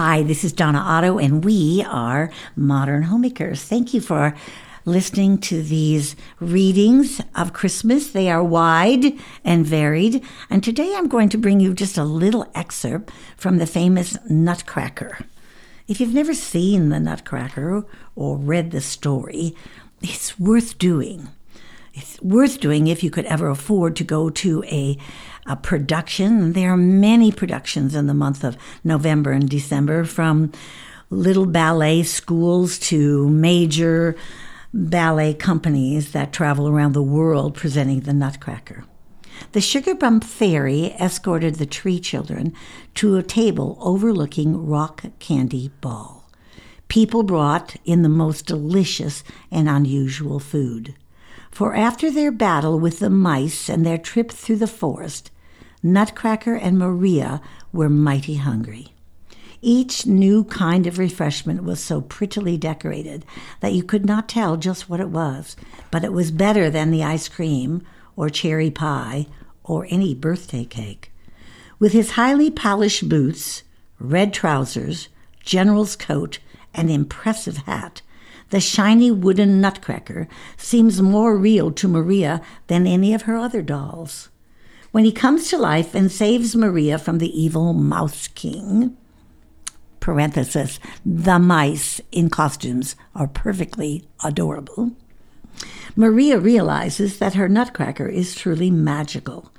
Hi, this is Donna Otto, and we are Modern Homemakers. Thank you for listening to these readings of Christmas. They are wide and varied, and today I'm going to bring you just a little excerpt from the famous Nutcracker. If you've never seen the Nutcracker or read the story, it's worth doing. It's worth doing if you could ever afford to go to a a production. There are many productions in the month of November and December, from little ballet schools to major ballet companies that travel around the world presenting the Nutcracker. The Sugar Plum Fairy escorted the tree children to a table overlooking Rock Candy Ball. People brought in the most delicious and unusual food. For after their battle with the mice and their trip through the forest, Nutcracker and Maria were mighty hungry. Each new kind of refreshment was so prettily decorated that you could not tell just what it was, but it was better than the ice cream or cherry pie or any birthday cake. With his highly polished boots, red trousers, general's coat, and impressive hat, the shiny wooden nutcracker seems more real to Maria than any of her other dolls. When he comes to life and saves Maria from the evil Mouse King, parenthesis, the mice in costumes are perfectly adorable. Maria realizes that her nutcracker is truly magical.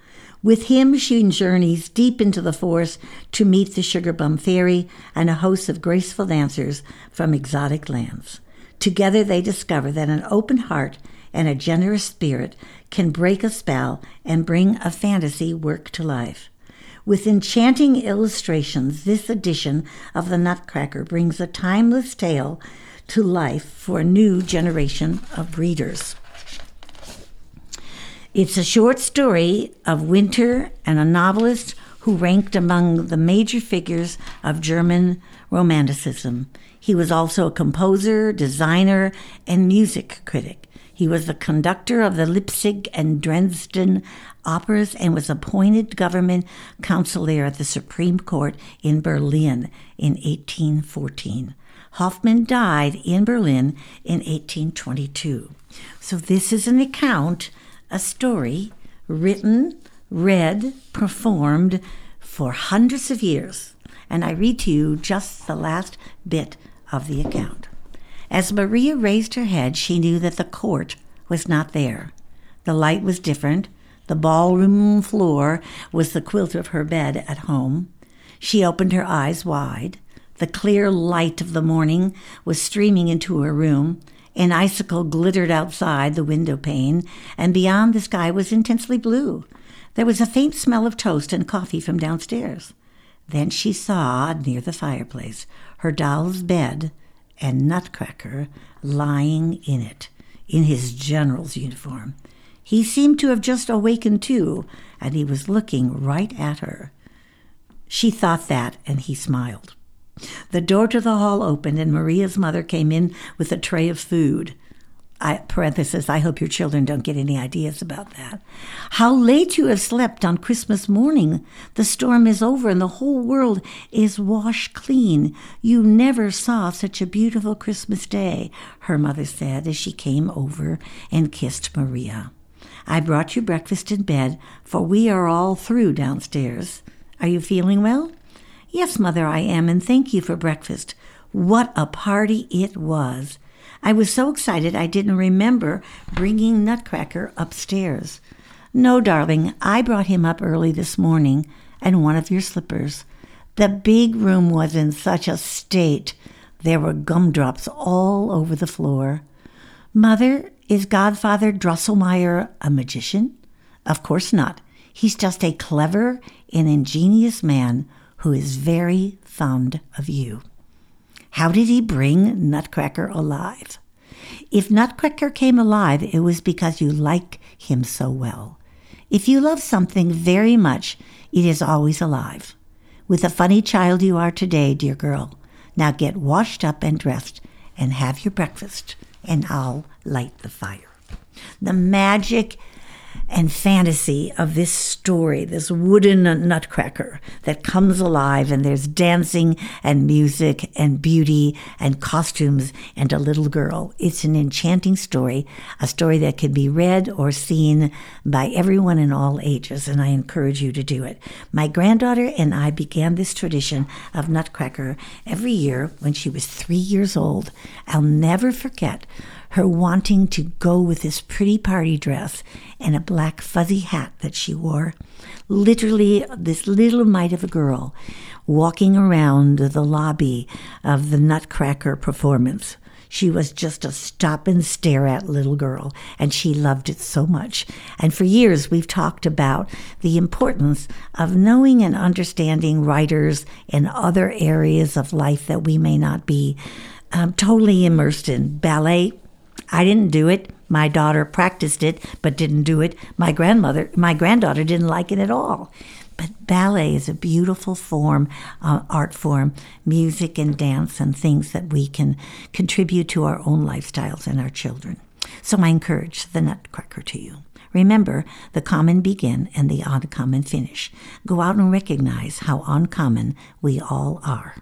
With him, she journeys deep into the forest to meet the Sugar Plum Fairy and a host of graceful dancers from exotic lands. Together, they discover that an open heart and a generous spirit can break a spell and bring a fantasy work to life. With enchanting illustrations, this edition of the Nutcracker brings a timeless tale to life for a new generation of readers. It's a short story of Winter and a novelist who ranked among the major figures of German Romanticism. He was also a composer, designer, and music critic. He was the conductor of the Leipzig and Dresden operas and was appointed government counselor at the Supreme Court in Berlin in 1814. Hoffmann died in Berlin in 1822. So, this is an account, a story written, read, performed for hundreds of years. And I read to you just the last bit of the account. As Maria raised her head, she knew that the court was not there. The light was different. The ballroom floor was the quilt of her bed at home. She opened her eyes wide. The clear light of the morning was streaming into her room. An icicle glittered outside the window pane, and beyond the sky was intensely blue. There was a faint smell of toast and coffee from downstairs. Then she saw, near the fireplace, her doll's bed and Nutcracker lying in it, in his general's uniform. He seemed to have just awakened too, and he was looking right at her. She thought that, and he smiled. The door to the hall opened, and Maria's mother came in with a tray of food. I, parenthesis, I hope your children don't get any ideas about that. How late you have slept on Christmas morning. The storm is over and the whole world is washed clean. You never saw such a beautiful Christmas day, her mother said as she came over and kissed Maria. I brought you breakfast in bed, for we are all through downstairs. Are you feeling well? Yes, mother, I am, and thank you for breakfast. What a party it was! I was so excited I didn't remember bringing Nutcracker upstairs. No, darling, I brought him up early this morning and one of your slippers. The big room was in such a state. There were gumdrops all over the floor. Mother, is Godfather Drosselmeyer a magician? Of course not. He's just a clever and ingenious man who is very fond of you. How did he bring Nutcracker alive? If Nutcracker came alive, it was because you like him so well. If you love something very much, it is always alive. With the funny child you are today, dear girl, now get washed up and dressed and have your breakfast, and I'll light the fire. The magic and fantasy of this story, this wooden nutcracker that comes alive, and there's dancing and music and beauty and costumes and a little girl. It's an enchanting story, a story that can be read or seen by everyone in all ages, and I encourage you to do it. My granddaughter and I began this tradition of Nutcracker every year when she was three years old. I'll never forget her wanting to go with this pretty party dress and a black fuzzy hat that she wore. Literally, this little mite of a girl walking around the lobby of the Nutcracker performance. She was just a stop and stare at little girl, and she loved it so much. And for years, we've talked about the importance of knowing and understanding writers in other areas of life that we may not be um, totally immersed in. Ballet, I didn't do it. My daughter practiced it but didn't do it. My grandmother, my granddaughter didn't like it at all. But ballet is a beautiful form, uh, art form, music and dance and things that we can contribute to our own lifestyles and our children. So I encourage the Nutcracker to you. Remember, the common begin and the uncommon finish. Go out and recognize how uncommon we all are.